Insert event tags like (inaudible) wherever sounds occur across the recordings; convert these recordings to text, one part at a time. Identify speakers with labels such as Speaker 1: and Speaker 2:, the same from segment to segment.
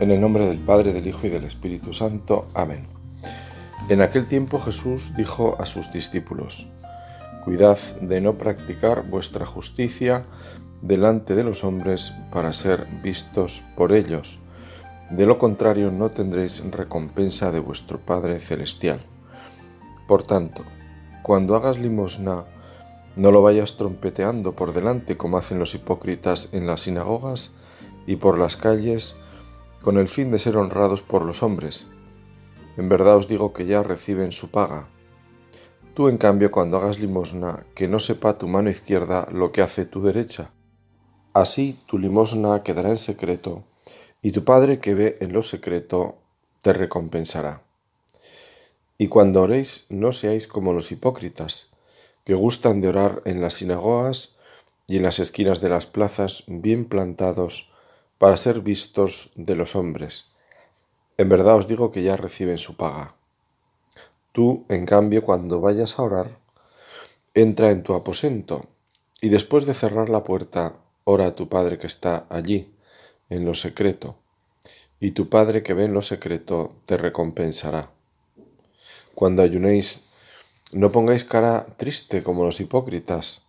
Speaker 1: En el nombre del Padre, del Hijo y del Espíritu Santo. Amén. En aquel tiempo Jesús dijo a sus discípulos, Cuidad de no practicar vuestra justicia delante de los hombres para ser vistos por ellos. De lo contrario no tendréis recompensa de vuestro Padre Celestial. Por tanto, cuando hagas limosna, no lo vayas trompeteando por delante como hacen los hipócritas en las sinagogas y por las calles, con el fin de ser honrados por los hombres. En verdad os digo que ya reciben su paga. Tú, en cambio, cuando hagas limosna, que no sepa tu mano izquierda lo que hace tu derecha. Así tu limosna quedará en secreto, y tu Padre que ve en lo secreto te recompensará. Y cuando oréis, no seáis como los hipócritas, que gustan de orar en las sinagogas y en las esquinas de las plazas bien plantados para ser vistos de los hombres. En verdad os digo que ya reciben su paga. Tú, en cambio, cuando vayas a orar, entra en tu aposento y después de cerrar la puerta, ora a tu Padre que está allí, en lo secreto, y tu Padre que ve en lo secreto te recompensará. Cuando ayunéis, no pongáis cara triste como los hipócritas,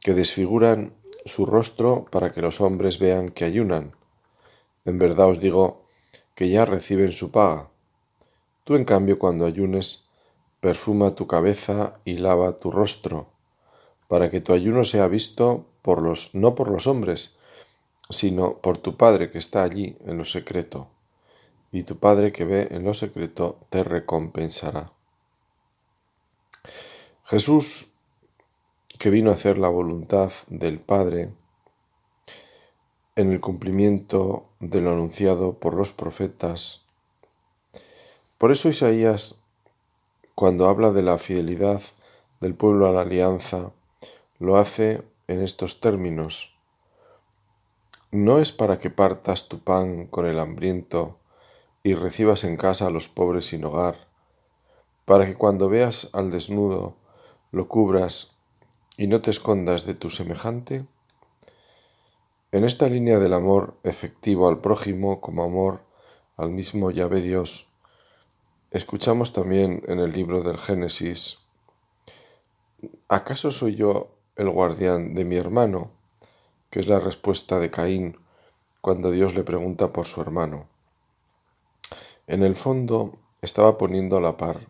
Speaker 1: que desfiguran su rostro para que los hombres vean que ayunan. En verdad os digo que ya reciben su paga. Tú, en cambio, cuando ayunes, perfuma tu cabeza y lava tu rostro, para que tu ayuno sea visto por los, no por los hombres, sino por tu Padre que está allí en lo secreto, y tu Padre que ve en lo secreto te recompensará. Jesús que vino a hacer la voluntad del Padre en el cumplimiento de lo anunciado por los profetas. Por eso Isaías, cuando habla de la fidelidad del pueblo a la alianza, lo hace en estos términos. No es para que partas tu pan con el hambriento y recibas en casa a los pobres sin hogar, para que cuando veas al desnudo lo cubras y no te escondas de tu semejante? En esta línea del amor efectivo al prójimo como amor al mismo llave Dios, escuchamos también en el libro del Génesis, ¿acaso soy yo el guardián de mi hermano? que es la respuesta de Caín cuando Dios le pregunta por su hermano. En el fondo estaba poniendo a la par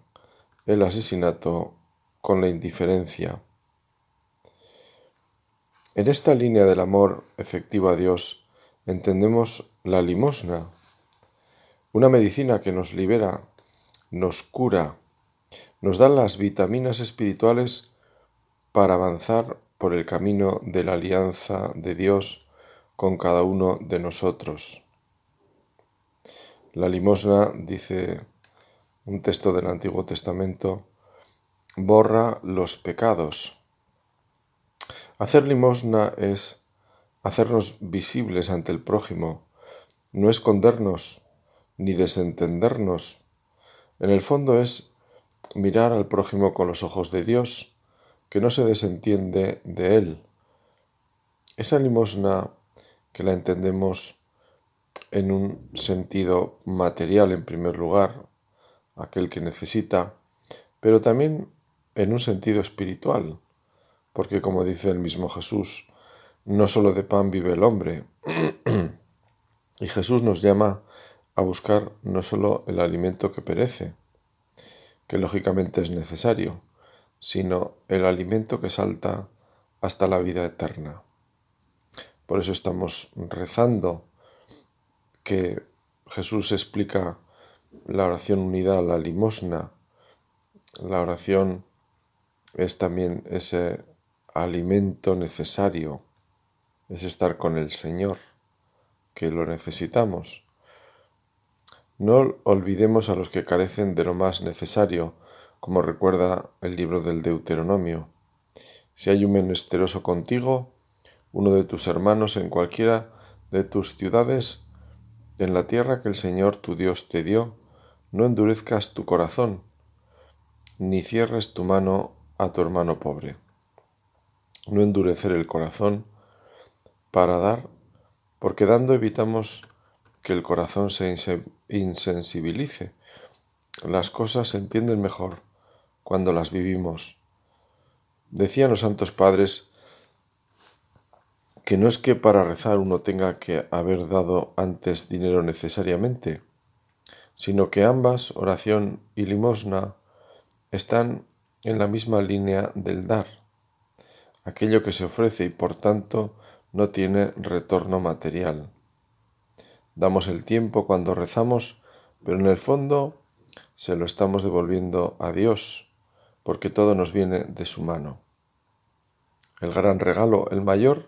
Speaker 1: el asesinato con la indiferencia en esta línea del amor efectivo a Dios entendemos la limosna, una medicina que nos libera, nos cura, nos da las vitaminas espirituales para avanzar por el camino de la alianza de Dios con cada uno de nosotros. La limosna, dice un texto del Antiguo Testamento, borra los pecados Hacer limosna es hacernos visibles ante el prójimo, no escondernos ni desentendernos. En el fondo es mirar al prójimo con los ojos de Dios, que no se desentiende de él. Esa limosna que la entendemos en un sentido material en primer lugar, aquel que necesita, pero también en un sentido espiritual, porque como dice el mismo Jesús, no solo de pan vive el hombre. (clears throat) y Jesús nos llama a buscar no solo el alimento que perece, que lógicamente es necesario, sino el alimento que salta hasta la vida eterna. Por eso estamos rezando que Jesús explica la oración unida a la limosna. La oración es también ese alimento necesario es estar con el Señor, que lo necesitamos. No olvidemos a los que carecen de lo más necesario, como recuerda el libro del Deuteronomio. Si hay un menesteroso contigo, uno de tus hermanos en cualquiera de tus ciudades, en la tierra que el Señor tu Dios te dio, no endurezcas tu corazón, ni cierres tu mano a tu hermano pobre no endurecer el corazón para dar, porque dando evitamos que el corazón se insensibilice. Las cosas se entienden mejor cuando las vivimos. Decían los santos padres que no es que para rezar uno tenga que haber dado antes dinero necesariamente, sino que ambas, oración y limosna, están en la misma línea del dar, aquello que se ofrece y por tanto no tiene retorno material. Damos el tiempo cuando rezamos, pero en el fondo se lo estamos devolviendo a Dios, porque todo nos viene de su mano. El gran regalo, el mayor,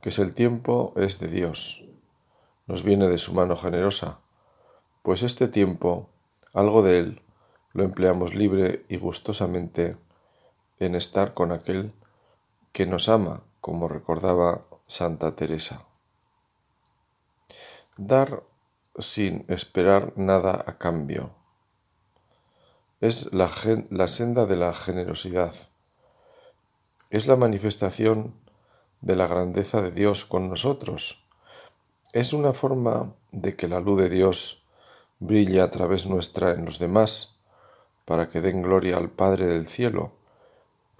Speaker 1: que es el tiempo, es de Dios. Nos viene de su mano generosa, pues este tiempo, algo de él, lo empleamos libre y gustosamente en estar con aquel que nos ama, como recordaba Santa Teresa. Dar sin esperar nada a cambio. Es la, la, senda de la generosidad. Es la manifestación de la grandeza de Dios con nosotros. Es una forma de que la luz de Dios brille a través nuestra en los demás para que den gloria al Padre del cielo,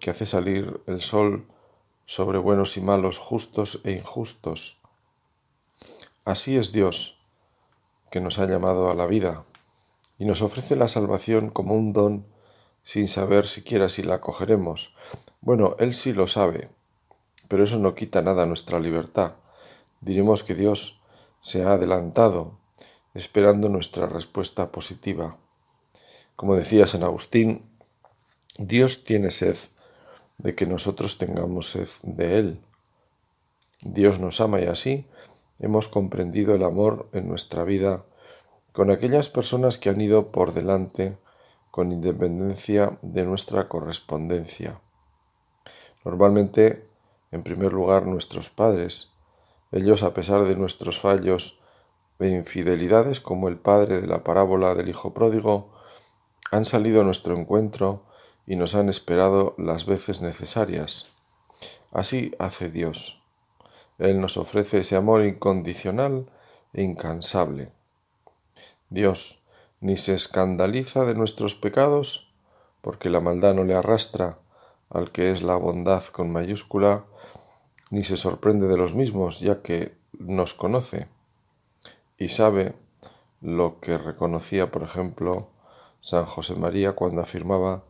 Speaker 1: que hace salir el sol sobre buenos y malos, justos e injustos. Así es Dios, que nos ha llamado a la vida y nos ofrece la salvación como un don sin saber siquiera si la acogeremos. Bueno, Él sí lo sabe, pero eso no quita nada a nuestra libertad. Diremos que Dios se ha adelantado, esperando nuestra respuesta positiva. Como decía San Agustín, Dios tiene sed de que nosotros tengamos sed de Él. Dios nos ama y así hemos comprendido el amor en nuestra vida con aquellas personas que han ido por delante con independencia de nuestra correspondencia. Normalmente, en primer lugar, nuestros padres. Ellos, a pesar de nuestros fallos e infidelidades, como el padre de la parábola del Hijo Pródigo, han salido a nuestro encuentro y nos han esperado las veces necesarias. Así hace Dios. Él nos ofrece ese amor incondicional e incansable. Dios ni se escandaliza de nuestros pecados, porque la maldad no le arrastra al que es la bondad con mayúscula, ni se sorprende de los mismos, ya que nos conoce y sabe lo que reconocía, por ejemplo, San José María cuando afirmaba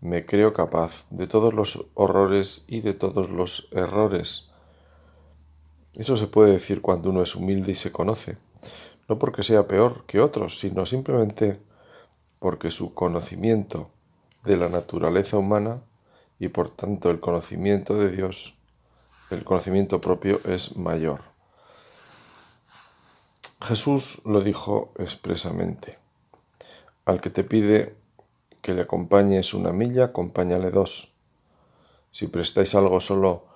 Speaker 1: me creo capaz de todos los horrores y de todos los errores. Eso se puede decir cuando uno es humilde y se conoce, no porque sea peor que otros, sino simplemente porque su conocimiento de la naturaleza humana y por tanto el conocimiento de Dios, el conocimiento propio es mayor. Jesús lo dijo expresamente. Al que te pide que le acompañes una milla, acompáñale dos. Si prestáis algo solo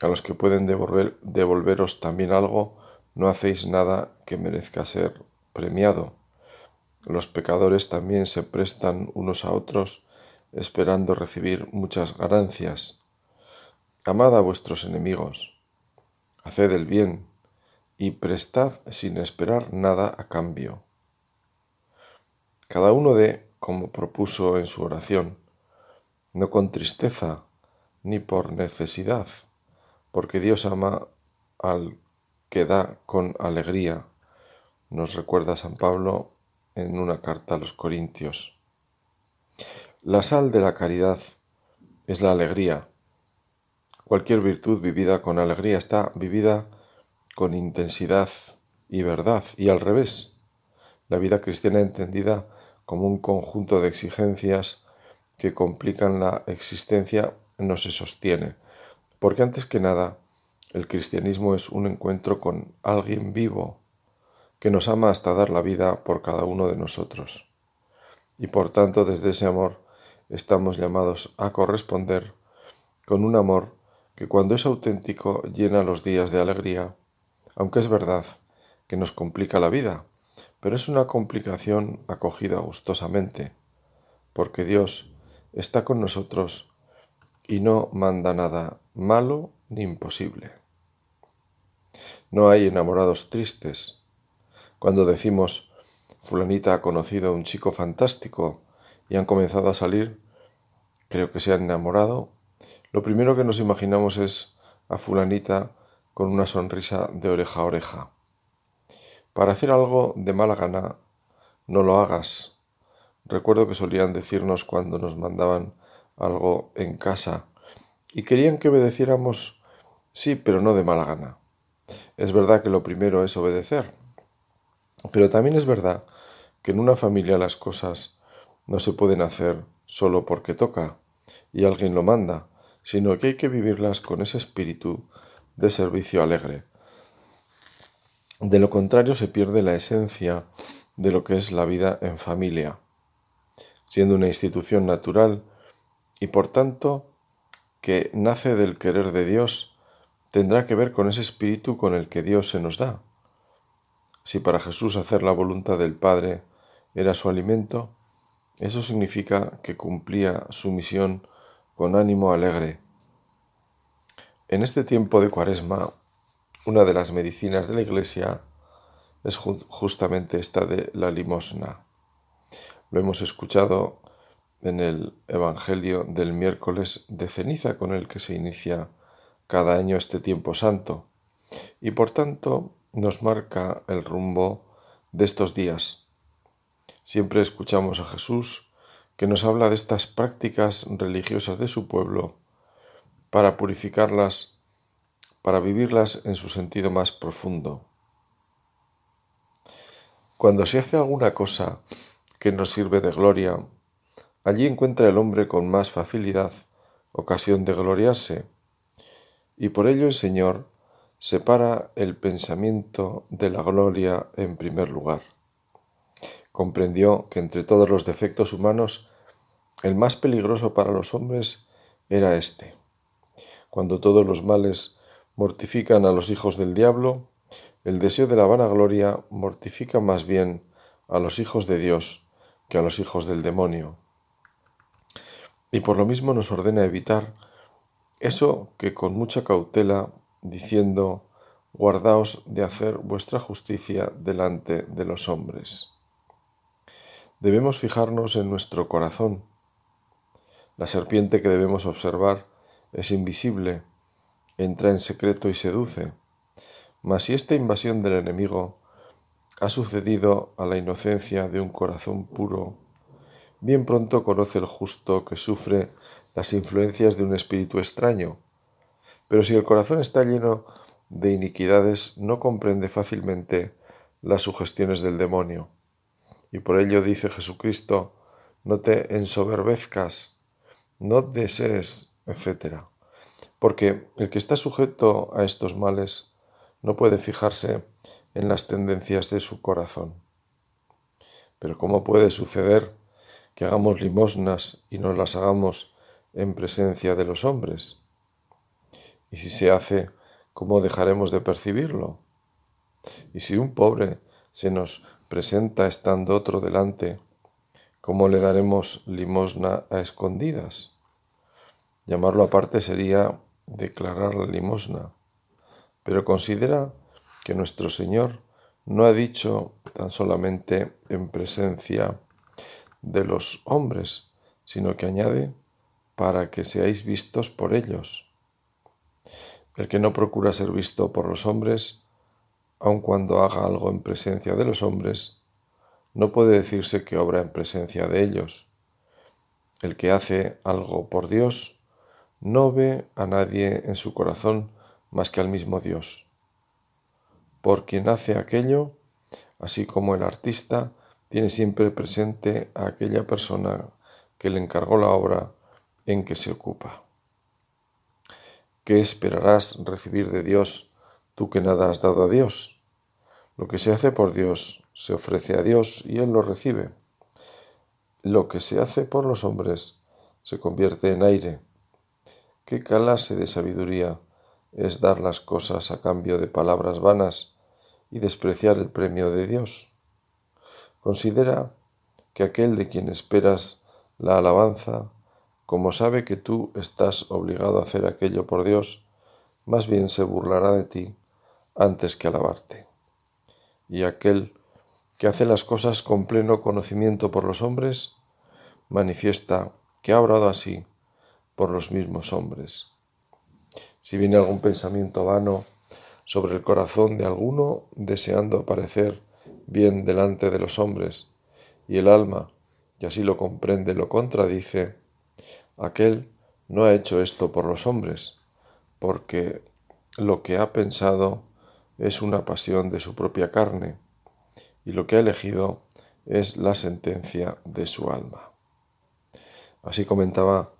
Speaker 1: a los que pueden devolver, devolveros también algo, no hacéis nada que merezca ser premiado. Los pecadores también se prestan unos a otros esperando recibir muchas ganancias. Amad a vuestros enemigos, haced el bien y prestad sin esperar nada a cambio. Cada uno dé como propuso en su oración, no con tristeza ni por necesidad, porque Dios ama al que da con alegría, nos recuerda San Pablo en una carta a los Corintios. La sal de la caridad es la alegría. Cualquier virtud vivida con alegría está vivida con intensidad y verdad, y al revés. La vida cristiana entendida como un conjunto de exigencias que complican la existencia no se sostiene, porque antes que nada el cristianismo es un encuentro con alguien vivo que nos ama hasta dar la vida por cada uno de nosotros. Y por tanto desde ese amor estamos llamados a corresponder con un amor que cuando es auténtico llena los días de alegría, aunque es verdad que nos complica la vida, pero es una complicación acogida gustosamente, porque Dios está con nosotros y no manda nada malo ni imposible. No hay enamorados tristes, Cuando decimos, fulanita ha conocido a un chico fantástico y han comenzado a salir, creo que se han enamorado, lo primero que nos imaginamos es a fulanita con una sonrisa de oreja a oreja. Para hacer algo de mala gana, no lo hagas. Recuerdo que solían decirnos cuando nos mandaban algo en casa y querían que obedeciéramos sí, pero no de mala gana. Es verdad que lo primero es obedecer, pero también es verdad que en una familia las cosas no se pueden hacer solo porque toca y alguien lo manda, sino que hay que vivirlas con ese espíritu de servicio alegre. De lo contrario se pierde la esencia de lo que es la vida en familia, siendo una institución natural y por tanto que nace del querer de Dios, tendrá que ver con ese espíritu con el que Dios se nos da. Si para Jesús hacer la voluntad del Padre era su alimento, eso significa que cumplía su misión con ánimo alegre. En este tiempo de cuaresma, una de las medicinas de la Iglesia es justamente esta de la limosna. Lo hemos escuchado en el Evangelio del miércoles de ceniza con el que se inicia cada año este tiempo santo y por tanto nos marca el rumbo de estos días. Siempre escuchamos a Jesús que nos habla de estas prácticas religiosas de su pueblo para purificarlas, para vivirlas en su sentido más profundo. Cuando se hace alguna cosa que nos sirve de gloria, allí encuentra el hombre con más facilidad ocasión de gloriarse, y por ello el Señor separa el pensamiento de la gloria en primer lugar comprendió que entre todos los defectos humanos el más peligroso para los hombres era éste. Cuando todos los males mortifican a los hijos del diablo, el deseo de la vanagloria mortifica más bien a los hijos de Dios que a los hijos del demonio. Y por lo mismo nos ordena evitar eso que con mucha cautela, diciendo, guardaos de hacer vuestra justicia delante de los hombres. Debemos fijarnos en nuestro corazón. La serpiente que debemos observar es invisible, entra en secreto y seduce. Mas si esta invasión del enemigo ha sucedido a la inocencia de un corazón puro, bien pronto conoce el justo que sufre las influencias de un espíritu extraño. Pero si el corazón está lleno de iniquidades, no comprende fácilmente las sugestiones del demonio. Y por ello dice Jesucristo, no te ensoberbezcas, no desees, etc. Porque el que está sujeto a estos males no puede fijarse en las tendencias de su corazón. Pero ¿cómo puede suceder que hagamos limosnas y no las hagamos en presencia de los hombres? Y si se hace, ¿cómo dejaremos de percibirlo? Y si un pobre se nos presenta estando otro delante, ¿cómo le daremos limosna a escondidas? Llamarlo aparte sería declarar la limosna, pero considera que nuestro Señor no ha dicho tan solamente en presencia de los hombres, sino que añade para que seáis vistos por ellos. El que no procura ser visto por los hombres aun cuando haga algo en presencia de los hombres, no puede decirse que obra en presencia de ellos. El que hace algo por Dios no ve a nadie en su corazón más que al mismo Dios. Por quien hace aquello, así como el artista, tiene siempre presente a aquella persona que le encargó la obra en que se ocupa. ¿Qué esperarás recibir de Dios tú que nada has dado a Dios. Lo que se hace por Dios se ofrece a Dios y Él lo recibe. Lo que se hace por los hombres se convierte en aire. ¿Qué clase de sabiduría es dar las cosas a cambio de palabras vanas y despreciar el premio de Dios? Considera que aquel de quien esperas la alabanza, como sabe que tú estás obligado a hacer aquello por Dios, más bien se burlará de ti antes que alabarte. Y aquel que hace las cosas con pleno conocimiento por los hombres, manifiesta que ha obrado así por los mismos hombres. Si viene algún pensamiento vano sobre el corazón de alguno, deseando parecer bien delante de los hombres, y el alma, y así lo comprende, lo contradice, aquel no ha hecho esto por los hombres, porque lo que ha pensado es una pasión de su propia carne, y lo que ha elegido es la sentencia de su alma. Así comentaba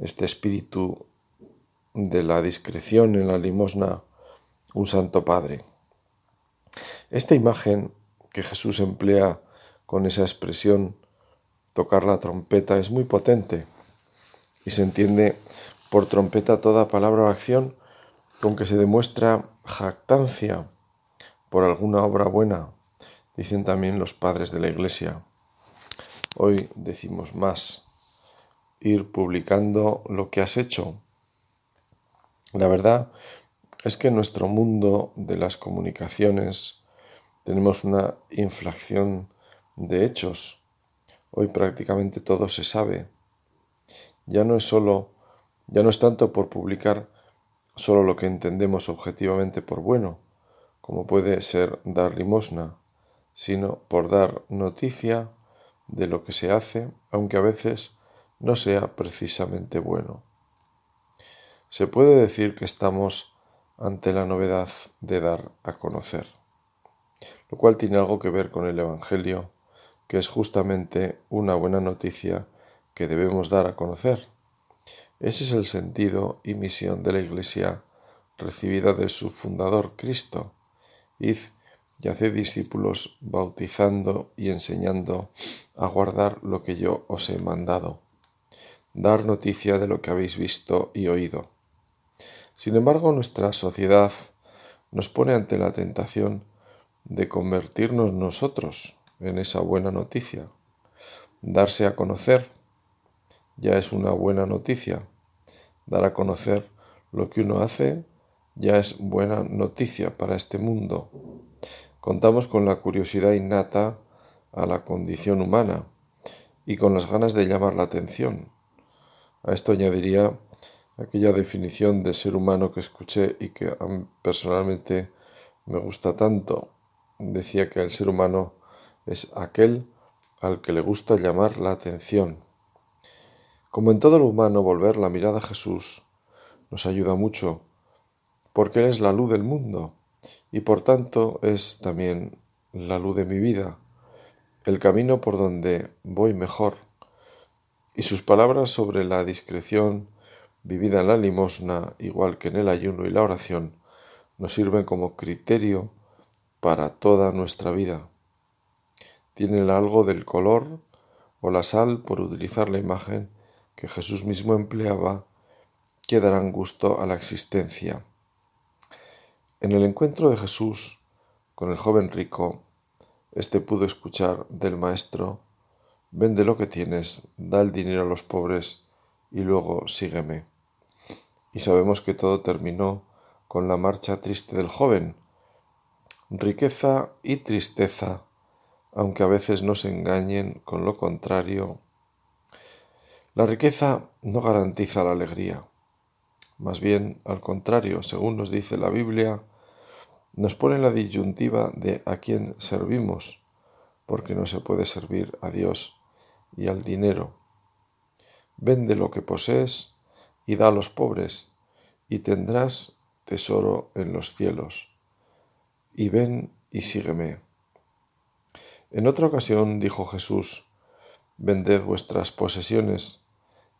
Speaker 1: este espíritu de la discreción en la limosna un santo padre. Esta imagen que Jesús emplea con esa expresión tocar la trompeta es muy potente y se entiende por trompeta toda palabra o acción con que se demuestra jactancia por alguna obra buena, dicen también los padres de la Iglesia. Hoy decimos más, ir publicando lo que has hecho. La verdad es que en nuestro mundo de las comunicaciones tenemos una inflación de hechos. Hoy prácticamente todo se sabe. Ya no es solo, ya no es tanto por publicar solo lo que entendemos objetivamente por bueno, como puede ser dar limosna, sino por dar noticia de lo que se hace, aunque a veces no sea precisamente bueno. Se puede decir que estamos ante la novedad de dar a conocer, lo cual tiene algo que ver con el Evangelio, que es justamente una buena noticia que debemos dar a conocer. Ese es el sentido y misión de la Iglesia recibida de su fundador Cristo. Id y haced discípulos bautizando y enseñando a guardar lo que yo os he mandado dar noticia de lo que habéis visto y oído. Sin embargo, nuestra sociedad nos pone ante la tentación de convertirnos nosotros en esa buena noticia. Darse a conocer ya es una buena noticia. Dar a conocer lo que uno hace ya es buena noticia para este mundo. Contamos con la curiosidad innata a la condición humana y con las ganas de llamar la atención. A esto añadiría aquella definición de ser humano que escuché y que personalmente me gusta tanto. Decía que el ser humano es aquel al que le gusta llamar la atención. Como en todo lo humano, volver la mirada a Jesús nos ayuda mucho, porque Él es la luz del mundo y por tanto es también la luz de mi vida, el camino por donde voy mejor y sus palabras sobre la discreción vivida en la limosna, igual que en el ayuno y la oración, nos sirven como criterio para toda nuestra vida. Tienen algo del color o la sal, por utilizar la imagen que Jesús mismo empleaba, que darán gusto a la existencia. En el encuentro de Jesús con el joven rico, éste pudo escuchar del Maestro Vende lo que tienes, da el dinero a los pobres y luego sígueme. Y sabemos que todo terminó con la marcha triste del joven. Riqueza y tristeza, aunque a veces nos engañen con lo contrario. La riqueza no garantiza la alegría. Más bien, al contrario, según nos dice la Biblia, nos pone la disyuntiva de a quién servimos, porque no se puede servir a Dios y al dinero. Vende lo que posees y da a los pobres, y tendrás tesoro en los cielos. Y ven y sígueme. En otra ocasión dijo Jesús, Vended vuestras posesiones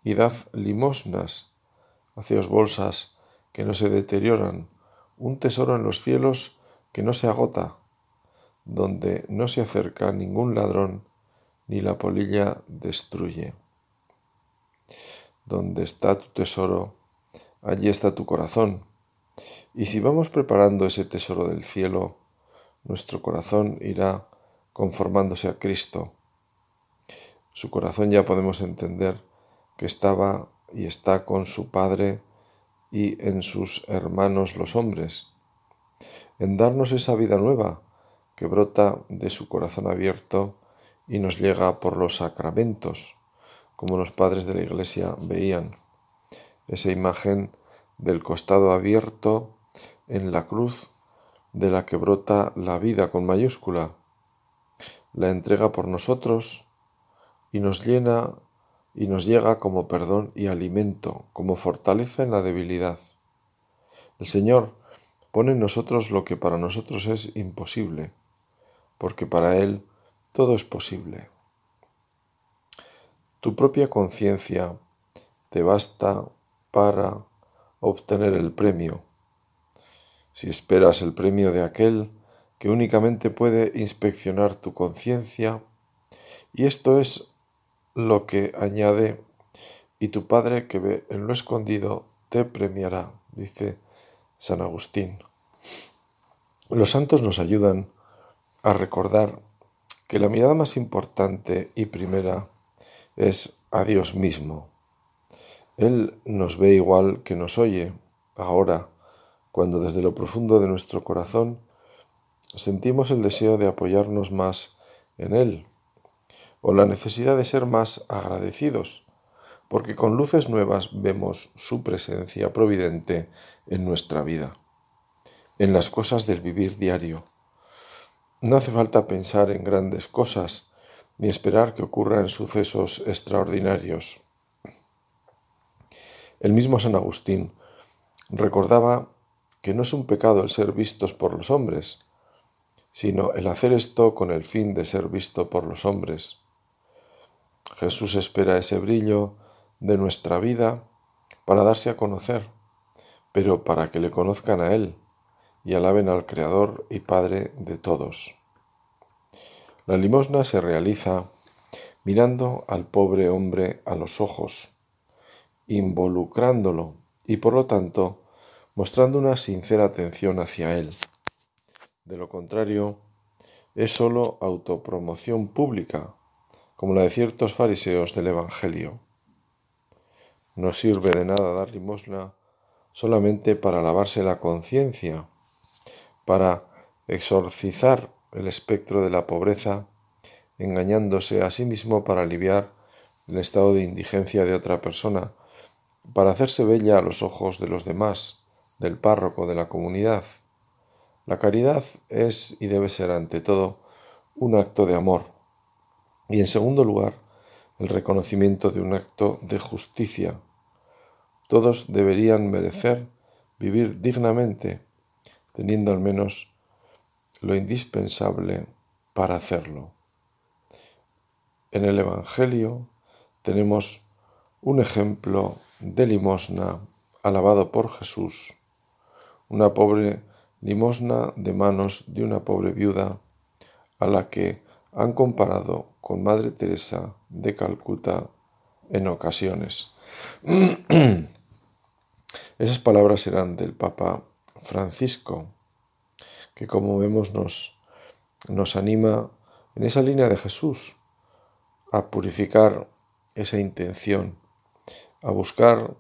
Speaker 1: y dad limosnas, haceos bolsas que no se deterioran, un tesoro en los cielos que no se agota, donde no se acerca ningún ladrón ni la polilla destruye. Donde está tu tesoro, allí está tu corazón. Y si vamos preparando ese tesoro del cielo, nuestro corazón irá conformándose a Cristo. Su corazón ya podemos entender que estaba y está con su Padre y en sus hermanos los hombres, en darnos esa vida nueva que brota de su corazón abierto y nos llega por los sacramentos, como los padres de la Iglesia veían. Esa imagen del costado abierto en la cruz de la que brota la vida con mayúscula. La entrega por nosotros y nos llena y nos llega como perdón y alimento, como fortaleza en la debilidad. El Señor pone en nosotros lo que para nosotros es imposible, porque para Él todo es posible. Tu propia conciencia te basta para obtener el premio. Si esperas el premio de aquel que únicamente puede inspeccionar tu conciencia, y esto es lo que añade, y tu Padre que ve en lo escondido te premiará, dice San Agustín. Los santos nos ayudan a recordar que la mirada más importante y primera es a Dios mismo. Él nos ve igual que nos oye ahora, cuando desde lo profundo de nuestro corazón sentimos el deseo de apoyarnos más en Él, o la necesidad de ser más agradecidos, porque con luces nuevas vemos su presencia providente en nuestra vida, en las cosas del vivir diario. No hace falta pensar en grandes cosas, ni esperar que ocurran sucesos extraordinarios. El mismo San Agustín recordaba que no es un pecado el ser vistos por los hombres, sino el hacer esto con el fin de ser visto por los hombres. Jesús espera ese brillo de nuestra vida para darse a conocer, pero para que le conozcan a Él y alaben al Creador y Padre de todos. La limosna se realiza mirando al pobre hombre a los ojos, involucrándolo y por lo tanto mostrando una sincera atención hacia él. De lo contrario, es sólo autopromoción pública, como la de ciertos fariseos del Evangelio. No sirve de nada dar limosna solamente para lavarse la conciencia, para exorcizar el espectro de la pobreza, engañándose a sí mismo para aliviar el estado de indigencia de otra persona, para hacerse bella a los ojos de los demás, del párroco de la comunidad. La caridad es y debe ser ante todo un acto de amor y en segundo lugar el reconocimiento de un acto de justicia. Todos deberían merecer vivir dignamente, teniendo al menos lo indispensable para hacerlo. En el Evangelio tenemos un ejemplo de limosna alabado por Jesús una pobre limosna de manos de una pobre viuda a la que han comparado con Madre Teresa de Calcuta en ocasiones. (clears throat) Esas palabras eran del Papa Francisco, que como vemos nos, nos anima en esa línea de Jesús a purificar esa intención, a buscar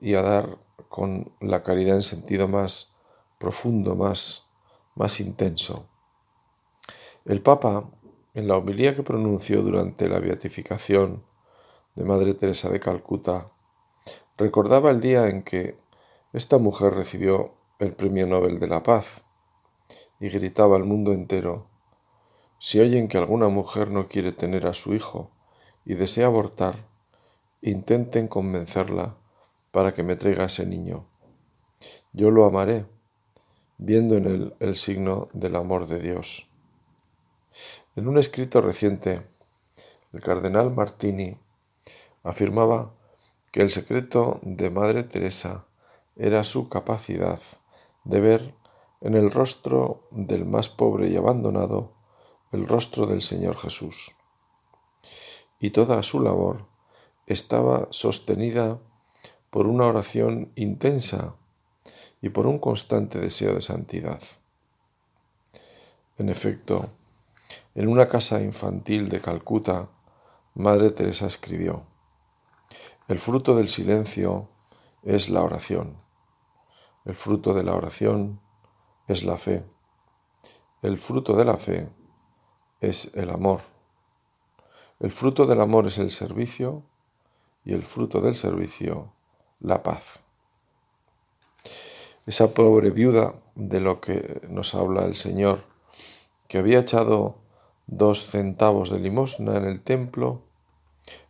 Speaker 1: y a dar con la caridad en sentido más profundo, más, más intenso. El Papa, en la homilía que pronunció durante la beatificación de Madre Teresa de Calcuta, recordaba el día en que esta mujer recibió el Premio Nobel de la Paz y gritaba al mundo entero, si oyen que alguna mujer no quiere tener a su hijo y desea abortar, intenten convencerla para que me traiga ese niño. Yo lo amaré viendo en él el signo del amor de Dios. En un escrito reciente, el cardenal Martini afirmaba que el secreto de Madre Teresa era su capacidad de ver en el rostro del más pobre y abandonado el rostro del Señor Jesús. Y toda su labor estaba sostenida por una oración intensa y por un constante deseo de santidad. En efecto, en una casa infantil de Calcuta, Madre Teresa escribió, El fruto del silencio es la oración, el fruto de la oración es la fe, el fruto de la fe es el amor. El fruto del amor es el servicio y el fruto del servicio la paz. Esa pobre viuda de lo que nos habla el Señor, que había echado dos centavos de limosna en el templo,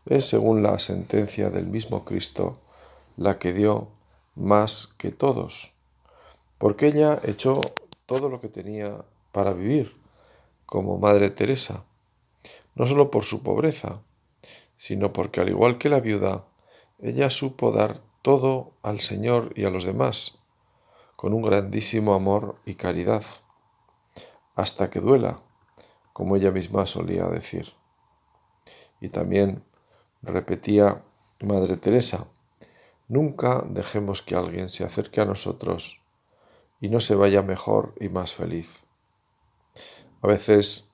Speaker 1: es, según la sentencia del mismo Cristo, la que dio más que todos, porque ella echó todo lo que tenía para vivir, como Madre Teresa, no solo por su pobreza, sino porque al igual que la viuda, ella supo dar todo al Señor y a los demás, con un grandísimo amor y caridad, hasta que duela, como ella misma solía decir. Y también repetía Madre Teresa, nunca dejemos que alguien se acerque a nosotros y no se vaya mejor y más feliz. A veces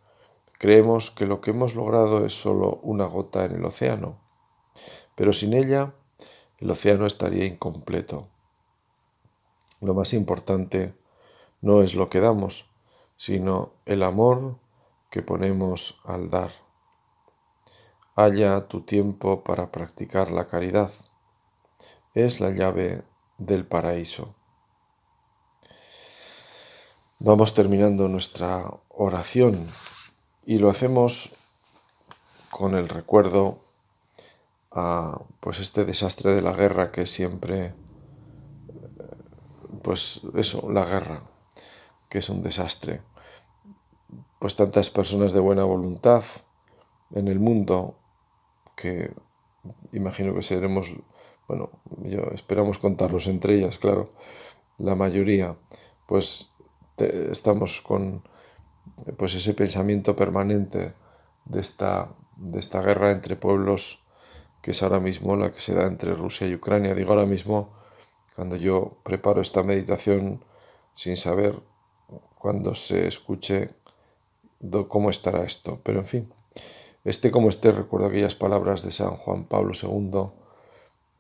Speaker 1: creemos que lo que hemos logrado es solo una gota en el océano, pero sin ella el océano estaría incompleto. Lo más importante no es lo que damos, sino el amor que ponemos al dar. Halla tu tiempo para practicar la caridad. Es la llave del paraíso. Vamos terminando nuestra oración y lo hacemos con el recuerdo a pues este desastre de la guerra que siempre pues eso, la guerra, que es un desastre. Pues tantas personas de buena voluntad en el mundo que imagino que seremos, bueno, yo esperamos contarlos entre ellas, claro, la mayoría, pues estamos con pues ese pensamiento permanente de esta, de esta guerra entre pueblos que es ahora mismo la que se da entre Rusia y Ucrania. Digo ahora mismo cuando yo preparo esta meditación sin saber cuando se escuche cómo estará esto. Pero en fin, este como esté, recuerdo aquellas palabras de San Juan Pablo II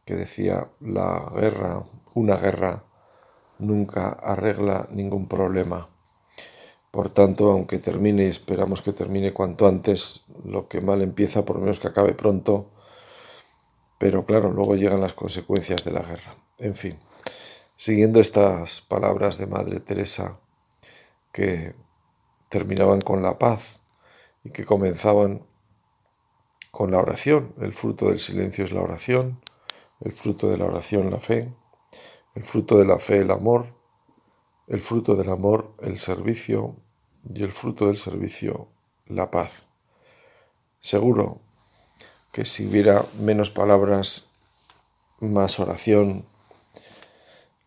Speaker 1: que decía, la guerra, una guerra, nunca arregla ningún problema. Por tanto, aunque termine y esperamos que termine cuanto antes, lo que mal empieza, por lo menos que acabe pronto, pero claro, luego llegan las consecuencias de la guerra. En fin, siguiendo estas palabras de Madre Teresa que terminaban con la paz y que comenzaban con la oración, el fruto del silencio es la oración, el fruto de la oración la fe, el fruto de la fe, el amor, el fruto del amor, el servicio y el fruto del servicio, la paz. Seguro que si hubiera menos palabras, más oración,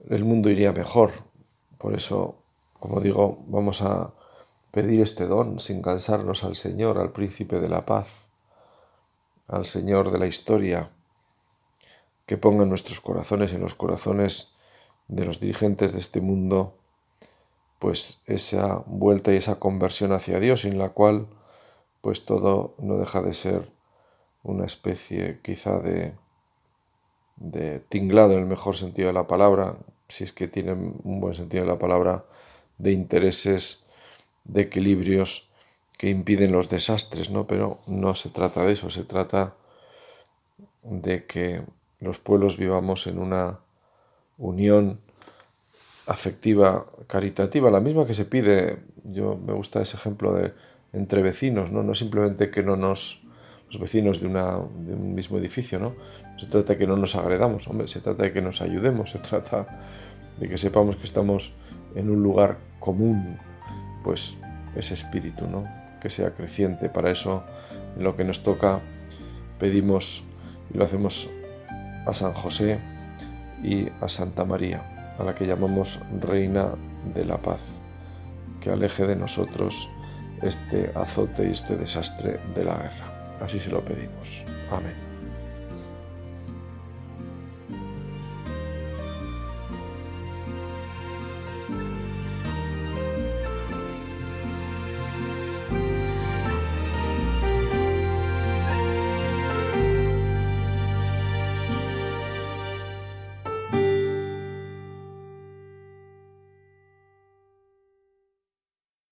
Speaker 1: el mundo iría mejor. Por eso, como digo, vamos a pedir este don sin cansarnos al Señor, al príncipe de la paz, al Señor de la historia, que ponga en nuestros corazones, en los corazones de los dirigentes de este mundo, pues esa vuelta y esa conversión hacia Dios, en la cual pues todo no deja de ser una especie quizá de, de tinglado en el mejor sentido de la palabra, si es que tiene un buen sentido de la palabra, de intereses, de equilibrios que impiden los desastres, ¿no? Pero no se trata de eso, se trata de que los pueblos vivamos en una unión afectiva, caritativa, la misma que se pide, yo me gusta ese ejemplo de entre vecinos, ¿no? No simplemente que no nos, los vecinos de, una, de un mismo edificio, ¿no? Se trata de que no nos agredamos, hombre, se trata de que nos ayudemos, se trata de que sepamos que estamos en un lugar común, pues ese espíritu, ¿no? Que sea creciente. Para eso, lo que nos toca, pedimos y lo hacemos a San José y a Santa María a la que llamamos Reina de la Paz, que aleje de nosotros este azote y este desastre de la guerra. Así se lo pedimos. Amén.